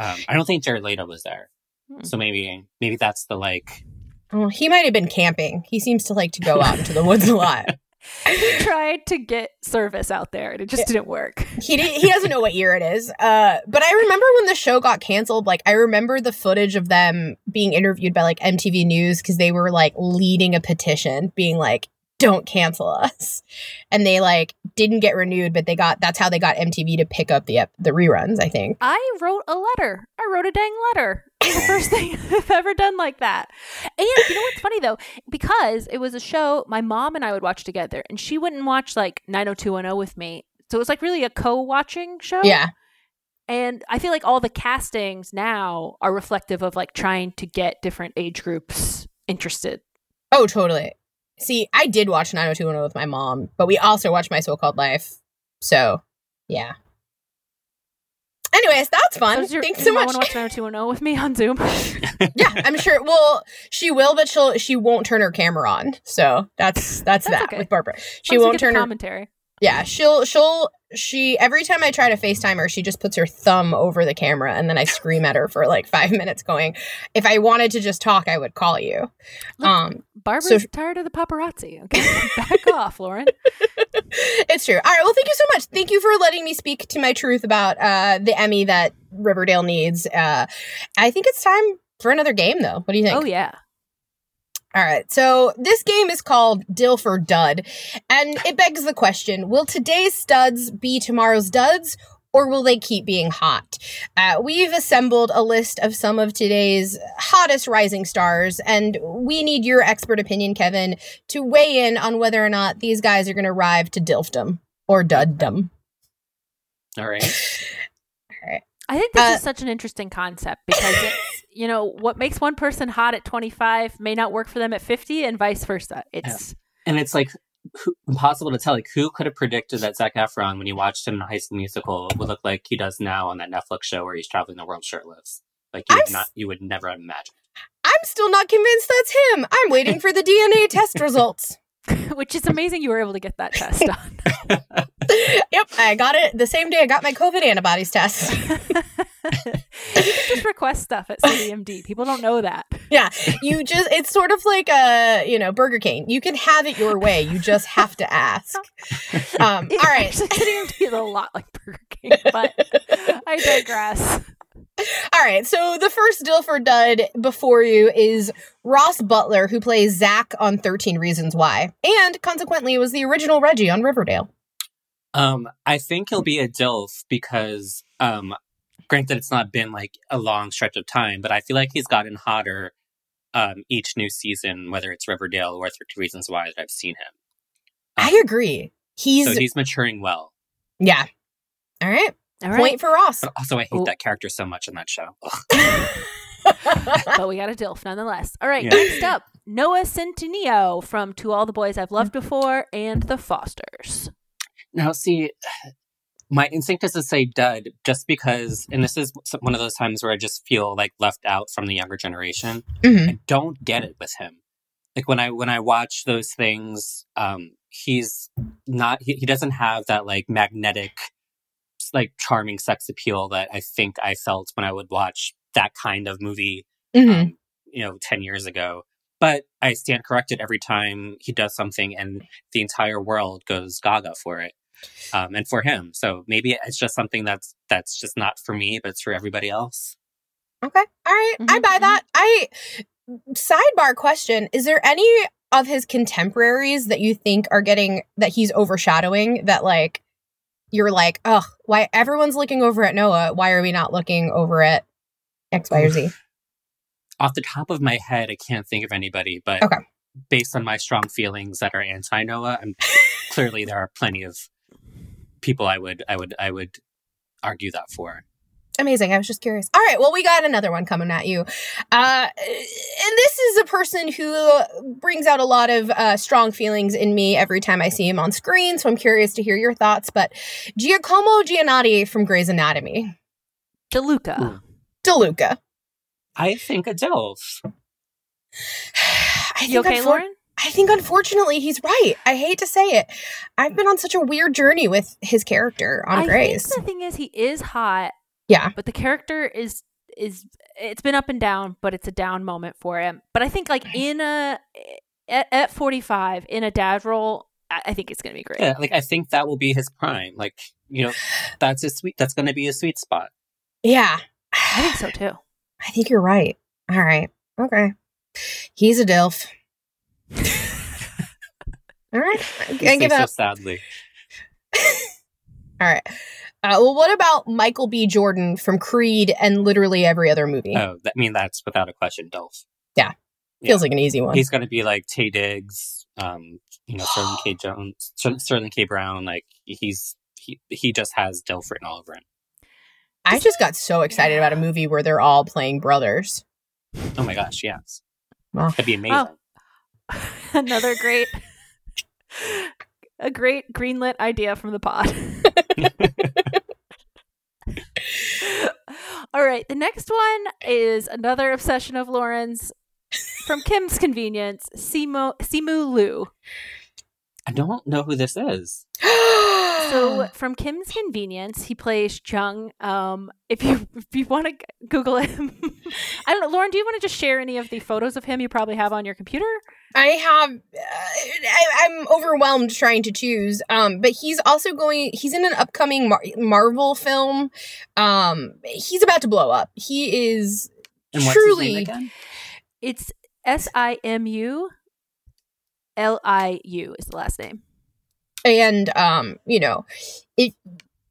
um i don't think jared leto was there Hmm. so maybe maybe that's the like Oh, he might have been camping. He seems to like to go out into the woods a lot. *laughs* *laughs* He tried to get service out there, and it just didn't work. He did, he doesn't know what year it is. Uh, but I remember when the show got canceled. Like I remember the footage of them being interviewed by like MTV News because they were like leading a petition, being like, "Don't cancel us," and they like didn't get renewed. But they got that's how they got MTV to pick up the ep- the reruns. I think. I wrote a letter. I wrote a dang letter. It's the first thing *laughs* I've ever done like that. And you know what's funny though? Because it was a show my mom and I would watch together, and she wouldn't watch like 90210 with me. So it was like really a co-watching show. Yeah. And I feel like all the castings now are reflective of like trying to get different age groups interested. Oh, totally. See, I did watch 90210 with my mom, but we also watched My So-Called Life. So, yeah. Anyways, that's fun. So your, Thanks so much. wanna watch 90210 with me on Zoom. *laughs* *laughs* yeah, I'm sure. Well, she will, but she'll she won't turn her camera on. So that's *laughs* that's, That's that okay. with Barbara. She Once won't turn her. commentary. Yeah, she'll she'll she every time I try to FaceTime her, she just puts her thumb over the camera and then I scream at her for like five minutes going, if I wanted to just talk, I would call you. Look, Um Barbara's so- tired of the paparazzi. Okay, *laughs* back off, Lauren. it's true. All right, well thank you so much. Thank you for letting me speak to my truth about uh the Emmy that Riverdale needs. Uh I think it's time for another game though. What do you think? Oh yeah. All right, so this game is called Dilf or Dud, and it begs the question Will today's studs be tomorrow's duds, or will they keep being hot? Uh, we've assembled a list of some of today's hottest rising stars, and we need your expert opinion, Kevin, to weigh in on whether or not these guys are going to arrive to Dilfdom or Duddom. All right. *laughs* I think this Uh, is such an interesting concept because it's, *laughs* you know, what makes one person hot at 25 may not work for them at 50 and vice versa. It's And it's like who, impossible to tell. Like, who could have predicted that Zac Efron, when you watched him in a High School Musical, would look like he does now on that Netflix show where he's traveling the world shirtless? Like, you I'm would not, you would never have imagined. I'm still not convinced that's him. I'm waiting for the DNA *laughs* test results. *laughs* which is amazing you were able to get that test done. *laughs* yep, I got it the same day I got my COVID antibodies test. *laughs* you can just request stuff at CDMD. People don't know that. Yeah, you just it's sort of like a, you know, Burger King. You can have it your way. You just have to ask. *laughs* Um, all right. Actually, CDMD is a lot like Burger King, but I digress. All right. So the first Dilfer dud before you is Ross Butler, who plays Zach on 13 Reasons Why, and consequently was the original Reggie on Riverdale. Um, I think he'll be a DILF because, um, granted, it's not been like a long stretch of time, but I feel like he's gotten hotter um, each new season, whether it's Riverdale or 13 Reasons Why that I've seen him. I agree. He's, so he's maturing well. yeah. All right. All right. Point for Ross. But also, I hate Oh. that character so much in that show. But we got a *laughs* DILF nonetheless. All right, Yeah. next up, Noah Centineo from To All the Boys I've Loved Before and The Fosters. Now, see, my instinct is to say dud just because, and this is one of those times where I just feel like left out from the younger generation. Mhm. I don't get it with him. Like when I when I watch those things, um, he's not. He, he doesn't have that like magnetic, like charming sex appeal that I think I felt when I would watch that kind of movie Mhm. um, you know, 10 years ago. But I stand corrected every time he does something and the entire world goes gaga for it. Um, and for him. So maybe it's just something that's that's just not for me, but it's for everybody else. Okay. All right. I Mhm, buy mhm. that. I sidebar question, is there any of his contemporaries that you think are getting that he's overshadowing that like you're like, "Oh, why everyone's looking over at Noah, why are we not looking over at X, Y, or Z?" Off the top of my head, I can't think of anybody, but Okay. based on my strong feelings that are anti Noah, I'm clearly there are plenty of people I would I would I would argue that for. Amazing. I was just curious. All right. Well, we got another one coming at you. Uh, and this is a person who brings out a lot of uh, strong feelings in me every time I see him on screen. So I'm curious to hear your thoughts. But Giacomo Giannotti from Grey's Anatomy, DeLuca. Ooh. DeLuca. I think a DILF. *sighs* I You okay, unfor- Lauren? I think unfortunately he's right. I hate to say it. I've been on such a weird journey with his character on I Grey's. think the thing is he is hot, Yeah. but the character is is it's been up and down, but it's a down moment for him. But I think like in a eh, at, at 45 in a dad role, I, I think it's going to be great. Yeah, like I think that will be his prime. Like, you know, that's a sweet that's gonna be a sweet spot. Yeah. I think so too. *sighs* I think you're right. All right. Okay. He's a DILF. All right. I You I give so up. sadly. *laughs* All right. Uh, well, what about Michael B. Jordan from Creed and literally every other movie? Oh, that, I mean that's without a question, Dolph. Yeah. Feels like an easy one. He's gonna be like Taye Diggs, um, you know, Sterling K. *gasps* Jones, Ster- Sterling K. Brown. Like he's he he just has Dilf written all over him. I just got so excited about a movie where they're all playing brothers. Oh my gosh, yes, Wow. that'd be amazing. Oh. *laughs* Another great a great greenlit idea from the pod. *laughs* All right, the next one is another obsession of Lauren's from Kim's Convenience, Simu Simu Liu. I don't know who this is. *gasps* *gasps* So from Kim's Convenience, he plays Chung. Um, if you *laughs* if you want to Google him, *laughs* I don't know, Lauren. Do you want to just share any of the photos of him you probably have on your computer? I have. Uh, I, I'm overwhelmed trying to choose. Um, but he's also going. He's in an upcoming Mar- Marvel film. Um, he's about to blow up. He is And what's truly. his name again? It's S I M U L I U is the last name. And um you know if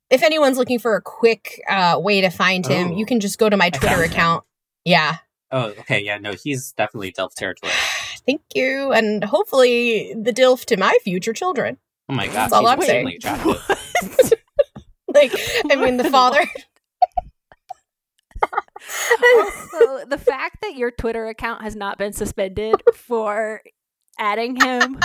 if anyone's looking for a quick uh way to find him Oh. you can just go to my twitter found him. account yeah Oh, okay, yeah, no, he's definitely Delph territory. *sighs* thank you and hopefully the dilf to my future children Oh my god, That's all I'm saying. *laughs* *laughs* like i mean the father *laughs* also, the fact that your Twitter account has not been suspended for adding him.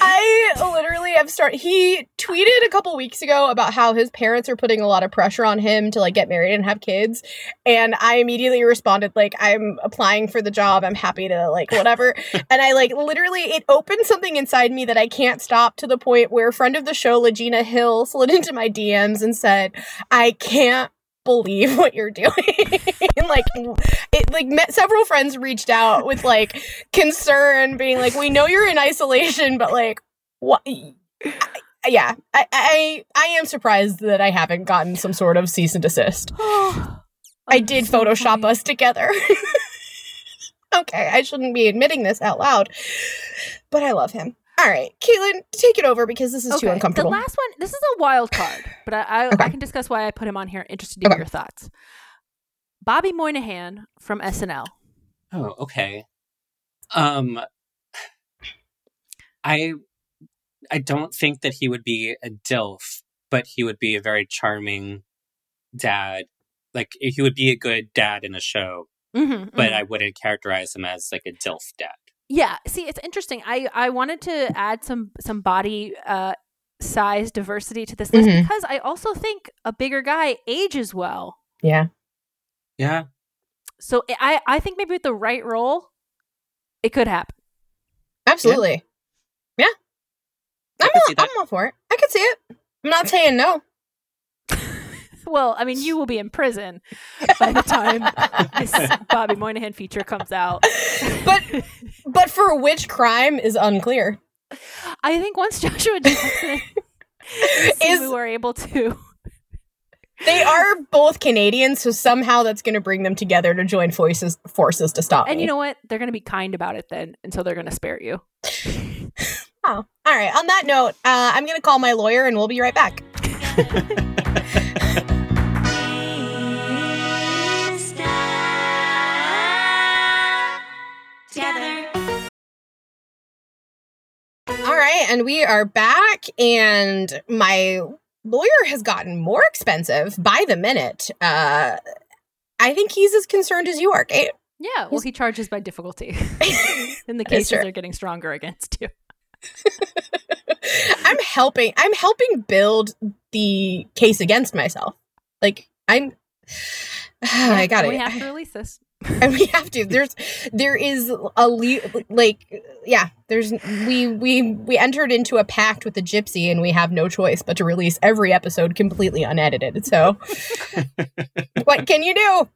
I literally have started. He tweeted a couple weeks ago about how his parents are putting a lot of pressure on him to like get married and have kids, and I immediately responded like, "I'm applying for the job. I'm happy to like whatever." *laughs* and I like literally it opened something inside me that I can't stop to the point where a friend of the show, Legina Hill, slid into my DMs and said, "I can't." Believe what you're doing. And *laughs* like it like met several friends reached out with like concern being like we know you're in isolation but like what yeah I, I i am surprised that i haven't gotten some sort of cease and desist. *gasps* Oh, i did photoshop us together. *laughs* Okay i shouldn't be admitting this out loud but i love him all right caitlin take it over because this is too uncomfortable The last one, this is a wild card, but I, I, Okay. I can discuss why I put him on here. Interested to hear your thoughts. Bobby Moynihan from SNL. Oh, okay. Um I I don't think that he would be a DILF, but he would be a very charming dad. Like he would be a good dad in a show, Mm-hmm, but I wouldn't characterize him as like a DILF dad. Yeah, see, it's interesting. I I wanted to add some some body uh size diversity to this list Mhm. because I also think a bigger guy ages well. yeah Yeah. So I I think maybe with the right role, it could happen. absolutely yeah, I I'm, all. I'm all for it i can see it i'm not saying no Well, I mean, you will be in prison by the time this *laughs* Bobby Moynihan feature comes out. But- but for which crime is unclear I think once Joshua Jackson Is- Simu were able to They are both Canadian, so somehow that's going to bring them together to join forces forces to stop And me. you know what? They're going to be kind about it then, and so they're going to spare you. oh, all right. On that note, uh, I'm going to call my lawyer, and we'll be right back. *laughs* Together. All right, and we are back, and my lawyer has gotten more expensive by the minute. Uh, I think he's as concerned as you are, Kate. Yeah, well, he charges by difficulty. *laughs* and the That's cases are getting stronger against you. *laughs* I'm helping. I'm helping build the case against myself. Like I'm. *sighs* I got it. We have to release this. *laughs* and we have to. There's there is a le- like yeah there's we we we entered into a pact with the gypsy and we have no choice but to release every episode completely unedited. So *laughs* what can you do?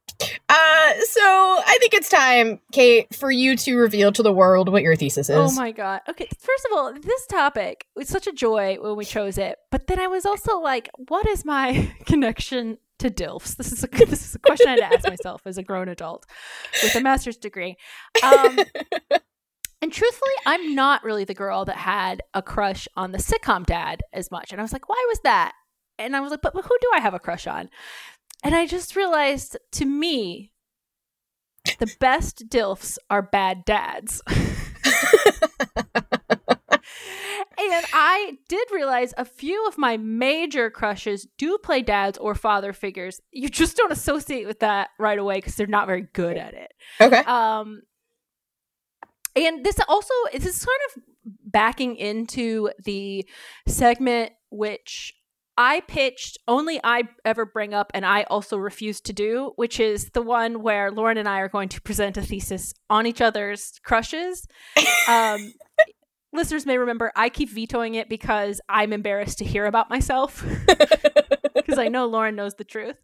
Uh so i think it's time kate for you to reveal to the world what your thesis is. Oh my god. Okay, first of all, this topic was such a joy when we chose it, but then I was also like, what is my *laughs* connection to DILFs? This is a this is a question I had to ask myself as a grown adult with a master's degree. Um, and truthfully, I'm not really the girl that had a crush on the sitcom dad as much. And I was like, why was that? And I was like, but, but who do I have a crush on? And I just realized to me, the best DILFs are bad dads. *laughs* and I did realize a few of my major crushes do play dads or father figures. You just don't associate with that right away because they're not very good at it. okay Um, and this also this is kind of backing into the segment which I pitched only I ever bring up and I also refuse to do, which is the one where Lauren and I are going to present a thesis on each other's crushes. *laughs* Um, listeners may remember, I keep vetoing it because I'm embarrassed to hear about myself. *laughs* Because I know Lauren knows the truth.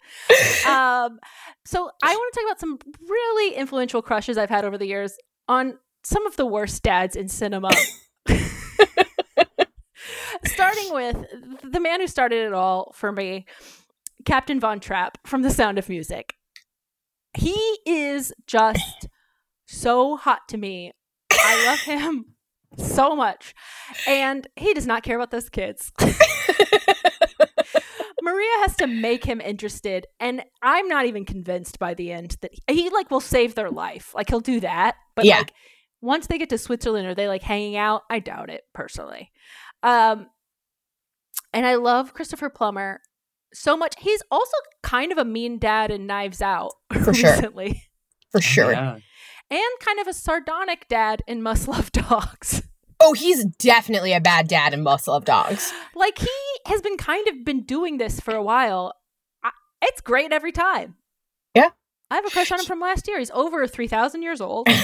Um, so I want to talk about some really influential crushes I've had over the years on some of the worst dads in cinema. Starting with the man who started it all for me, Captain Von Trapp from The Sound of Music. He is just so hot to me. I love him so much. And he does not care about those kids. *laughs* *laughs* Maria has to make him interested, and I'm not even convinced by the end that he, he, like will save their life. Like he'll do that, but Yeah. like once they get to Switzerland, are they like hanging out? I doubt it personally. Um, and I love Christopher Plummer so much. He's also kind of a mean dad in Knives Out For sure. *laughs* For sure. Yeah. And kind of a sardonic dad in Must Love Dogs. *laughs* Oh, he's definitely a bad dad in Must Love Dogs. like he has been kind of been doing this for a while. I, it's great every time. Yeah. I have a crush on him from last year. He's over three thousand years old. *laughs*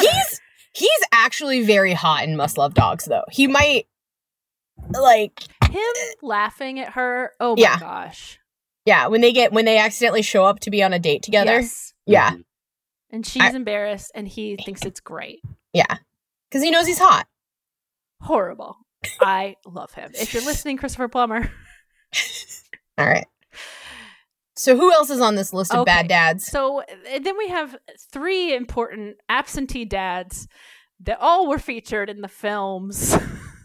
he's he's actually very hot in Must Love Dogs, though. He might like Him laughing at her. Oh my Yeah. gosh. yeah when they get when they accidentally show up to be on a date together. Yes. Yeah, Mhm. And she's I- embarrassed, and he thinks it's great. yeah, because he knows he's hot. Horrible. I love him. If you're listening, Christopher Plummer. *laughs* All right. So who else is on this list of Okay. bad dads? So uh, then we have three important absentee dads that all were featured in the films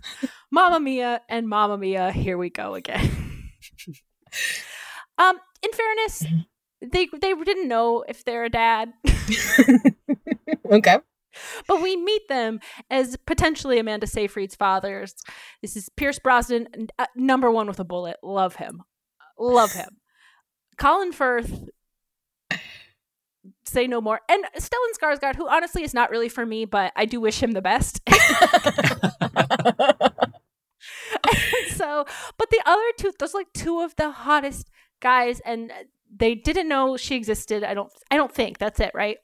*laughs* Mamma Mia and Mamma Mia, here we go again. *laughs* um, in fairness, they they didn't know if they're a dad, *laughs* okay. but we meet them as potentially Amanda Seyfried's fathers. This is Pierce Brosnan, uh, number one with a bullet. Love him, love him. Colin Firth, say no more. And Stellan Skarsgård, who honestly is not really for me, but I do wish him the best. *laughs* *laughs* So, but the other two, those like two of the hottest guys, and they didn't know she existed. I don't, I don't think that's it, right?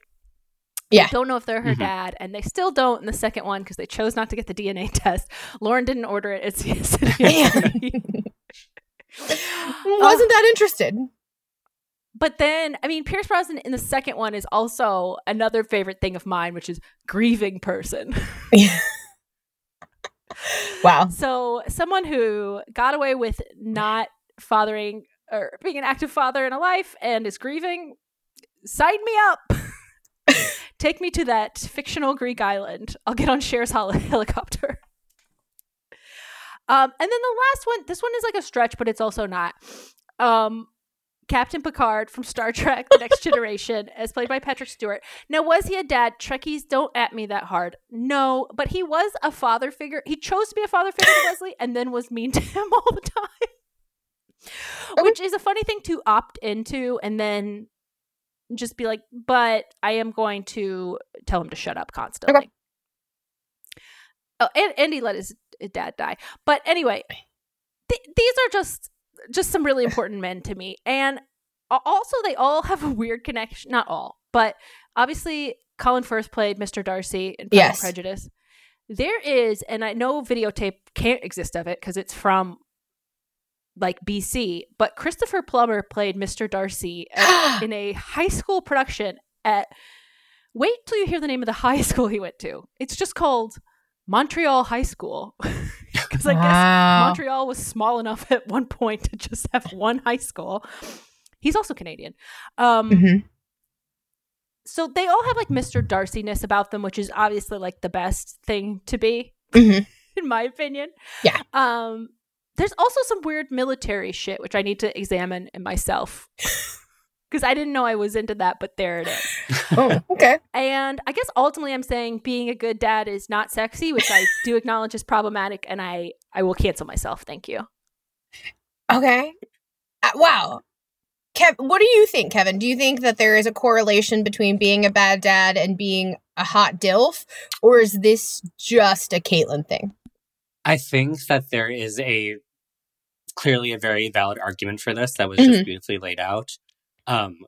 Yeah. They don't know if they're her Mhm. dad, and they still don't in the second one because they chose not to get the DNA *laughs* test. Lauren didn't order it. It's *laughs* yesterday. *laughs* Wasn't that interested? But then, I mean, Pierce Brosnan in the second one is also another favorite thing of mine, which is grieving person. Wow. So, someone who got away with not fathering or being an active father in a life and is grieving, sign me up. *laughs* Take me to that fictional Greek island. I'll get on Cher's hel- *laughs* helicopter. Um, and then the last one, this one is like a stretch, but it's also not. Um, Captain Picard from Star Trek: The Next *laughs* Generation, as played by Patrick Stewart. Now, was he a dad? Trekkies don't at me that hard. No, but he was a father figure. He chose to be a father figure to Wesley, and then was mean to him all the time, which is a funny thing to opt into, and then just be like, "But I am going to tell him to shut up constantly." Oh, and, and he let his, his dad die. But anyway, th- these are just just some really important men to me. And also, they all have a weird connection. Not all, but obviously, Colin Firth played Mr. Darcy in Pride Yes. and Prejudice. There is, and I know videotape can't exist of it because it's from like BC, but Christopher Plummer played Mr. Darcy at- *gasps* in a high school production at. Wait till you hear the name of the *laughs* high school he went to. It's just called Montreal High School. *laughs* Because I guess Montreal was small enough *laughs* at one point to just have one high school. He's also Canadian. Um, Mhm. So they all have like Mr. Darcy-ness about them, which is obviously like the best thing to be, Mhm. in my opinion. Yeah. Um, there's also some weird military shit, which I need to examine in myself. *laughs* Because I didn't know I was into that, but there it is. *laughs* Oh, okay. And I guess ultimately I'm saying being a good dad is not sexy, which I do acknowledge is problematic, and I I will cancel myself. Thank you. Okay. Uh, wow. Kev, what do you think, Kevin? Do you think that there is a correlation between being a bad dad and being a hot DILF? Or is this just a Caitlyn thing? I think that there is a clearly a very valid argument for this that was Mhm. just beautifully laid out. Um,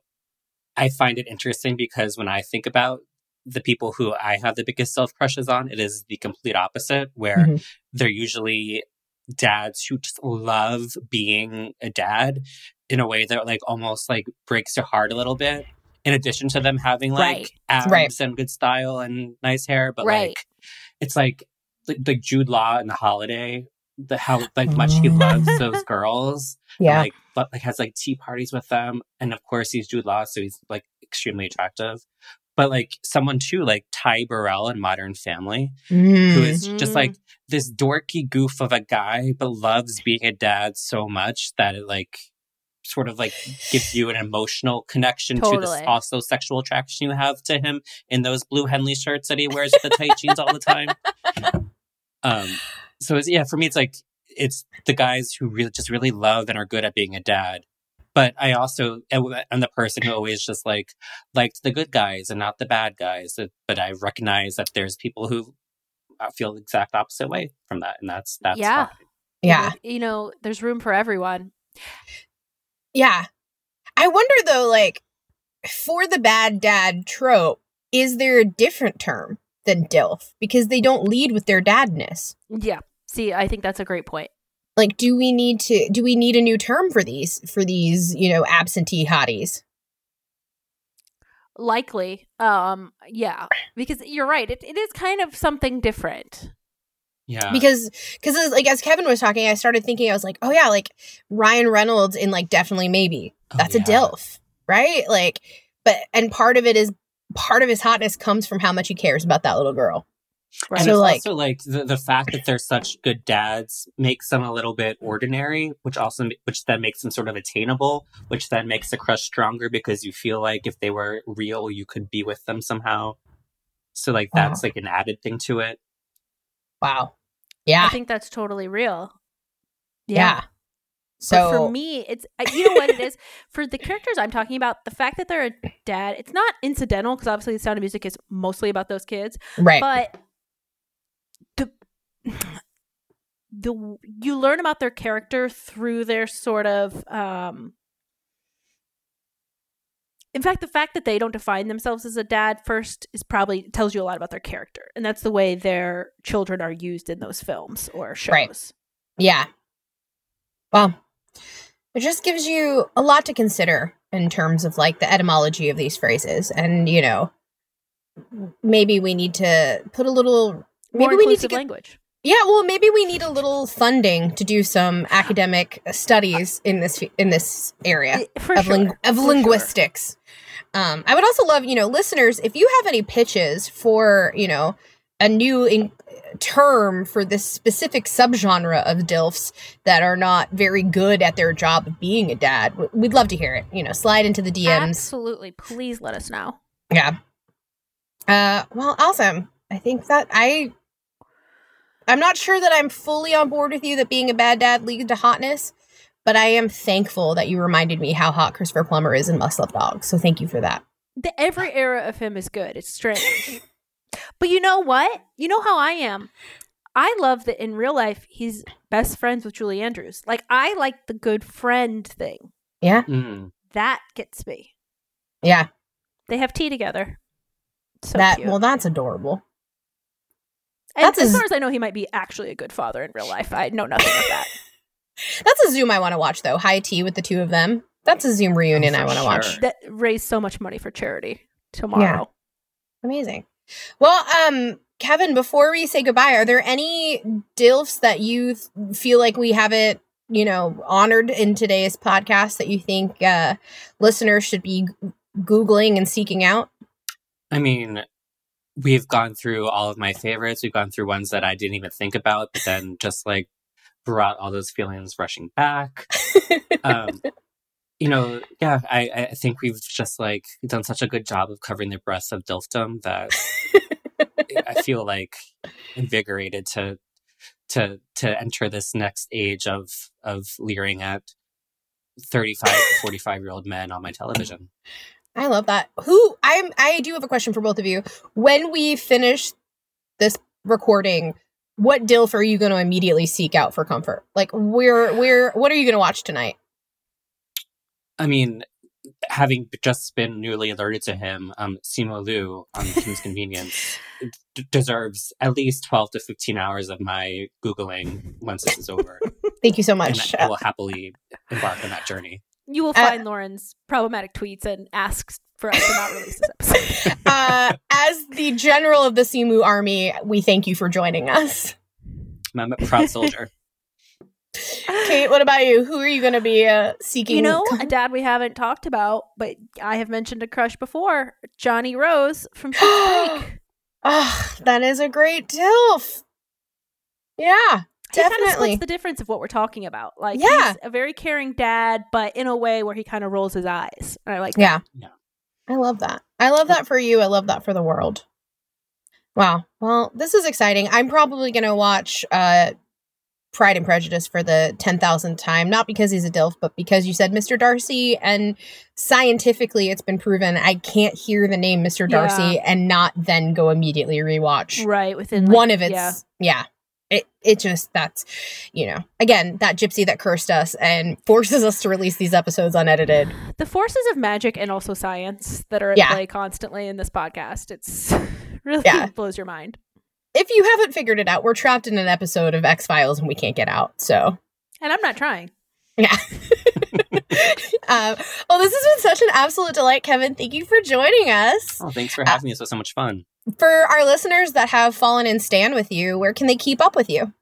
I find it interesting because when I think about the people who I have the biggest self crushes on, it is the complete opposite, where Mhm. they're usually dads who just love being a dad in a way that like almost like breaks your heart a little bit. In addition to them having like Right. abs Right. and good style and nice hair, but Right. like it's like like, Jude Law in the holiday, the how like much he loves those girls. and, Yeah. like but like has like tea parties with them, and of course he's Jude Law, so he's like extremely attractive. But like someone too, like Ty Burrell in Modern Family, who Mm. is just like this dorky goof of a guy, but loves being a dad so much that it like sort of like gives you an emotional connection to Totally. this also sexual attraction you have to him in those blue Henley shirts that he wears with the tight jeans all the time. *laughs* Um, so it's, yeah, for me, it's like it's the guys who really just really love and are good at being a dad. But I also am the person who always just like liked the good guys and not the bad guys. But I recognize that there's people who uh, feel the exact opposite way from that, and that's that's Yeah. fine. yeah. You know, there's room for everyone. Yeah. I wonder though, like, for the bad dad trope, is there a different term than DILF? Because they don't lead with their dadness. Yeah. See, I think that's a great point. Like, do we need to do we need a new term for these for these, you know, absentee hotties? Likely. Um, yeah. Because you're right. It, it is kind of something different. Yeah, Because because like as Kevin was talking, I started thinking, I was like, oh yeah, like Ryan Reynolds in like definitely maybe. Oh, That's yeah. a DILF, right? Like but and part of it is part of his hotness comes from how much he cares about that little girl. Right. And So, it's like- also like the, the fact that they're such good dads makes them a little bit ordinary, which also which then makes them sort of attainable, which then makes the crush stronger because you feel like if they were real, you could be with them somehow. So like Wow. that's like an added thing to it. Wow. Yeah. I think that's totally real. Yeah. But So for me, it's you know what it is *laughs* for the characters I'm talking about. The fact that they're a dad, it's not incidental because obviously the Sound of Music is mostly about those kids. right. But the the you learn about their character through their sort of um in fact the fact that they don't define themselves as a dad first is probably tells you a lot about their character and that's the way their children are used in those films or shows Right. Yeah. Well, it just gives you a lot to consider in terms of like the etymology of these phrases. And, you know, maybe we need to put a little maybe we need to get language Yeah, well, maybe we need a little funding to do some academic studies in this in this area for of, sure, ling- of for linguistics. Um, I would also love, you know, listeners, if you have any pitches for, you know, a new in- term for this specific subgenre of DILFs that are not very good at their job of being a dad, w- we'd love to hear it. You know, slide into the. DMs. absolutely please let us know Yeah. Uh well, awesome. I think that I I'm not sure that I'm fully on board with you that being a bad dad leads to hotness, but I am thankful that you reminded me how hot Christopher Plummer is in Must Love Dogs. So thank you for that. the, every era of him is good it's strange *laughs* but you know what you know how i am i love that in real life he's best friends with julie andrews like i like the good friend thing Yeah. Mm. that gets me Yeah. they have tea together so that cute. well that's adorable. And that's as a- far as i know he might be actually a good father in real life i know nothing of that *laughs* That's a Zoom I want to watch though. High tea with the two of them. That's a Zoom reunion Oh, I want to watch. that raised so much money for charity tomorrow Amazing. Well, um, Kevin, before we say goodbye, are there any DILFs that you th- feel like we haven't, you know, honored in today's podcast that you think uh, listeners should be g- Googling and seeking out? I mean, we've gone through all of my favorites. We've gone through ones that I didn't even think about, but then just like brought all those feelings rushing back. *laughs* Um, you know, yeah, I, I think we've just like done such a good job of covering the breasts of DILFdom that *laughs* I feel like invigorated to to to enter this next age of of leering at 35 to 45 year old men on my television. I love that. Who I'm I do have a question for both of you. When we finish this recording, what DILF are you going to immediately seek out for comfort? Like where where what are you going to watch tonight? I mean, having just been newly alerted to him, um, Simu Liu on Kim's *laughs* Convenience d- deserves at least 12 to 15 hours of my Googling once this is over. *laughs* Thank you so and much. I will happily embark on that journey. You will Uh, find Lauren's problematic tweets and asks for us to not release this *laughs* episode. Uh, as the general of the Simu army, we thank you for joining us. I'm a proud soldier. *laughs* Kate, what about you? Who are you going to be uh, seeking? You know, a dad we haven't talked about, but I have mentioned a crush before, Johnny Rose from Schitt's *gasps* Creek. Ah, that is a great tilf. Yeah, He kind of definitely. splits the difference of what we're talking about. Like, Yeah. he's a very caring dad, but in a way where he kind of rolls his eyes. And I like that. Yeah. Yeah. I love that. I love that for you. I love that for the world. Wow. Well, this is exciting. I'm probably going to watch uh Pride and Prejudice for the 10,000th time, not because he's a DILF, but because you said Mr. Darcy and scientifically it's been proven I can't hear the name Mr. Yeah. Darcy and not then go immediately rewatch Right. Within like, one of its Yeah. yeah. It it just that's you know again that gypsy that cursed us and forces us to release these episodes unedited. The forces of magic and also science that are at Yeah. play constantly in this podcast. It's *laughs* really Yeah. blows your mind. If you haven't figured it out, we're trapped in an episode of X Files and we can't get out. So And I'm not trying. yeah. um, *laughs* well, this has been such an absolute delight, Kevin. Thank you for joining us. Oh, thanks for having me. This was so much fun. For our listeners that have fallen in stand with you, where can they keep up with you?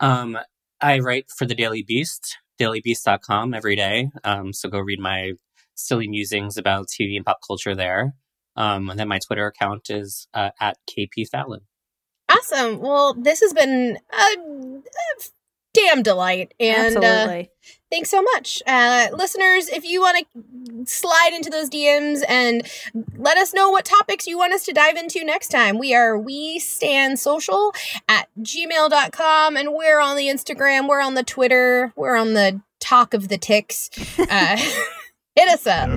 Um, I write for the Daily Beast, dailybeast.com every day. Um, so go read my silly musings about TV and pop culture there. Um, and then my Twitter account is uh, at KP Fallon. Awesome. Well, this has been a, a damn delight. And uh, thanks so much. Uh, listeners, if you want to slide into those DMs and let us know what topics you want us to dive into next time, we are We Stand Social at gmail.com and we're on the Instagram, we're on the Twitter, we're on the Talk of the Ticks. Uh, *laughs* hit us up.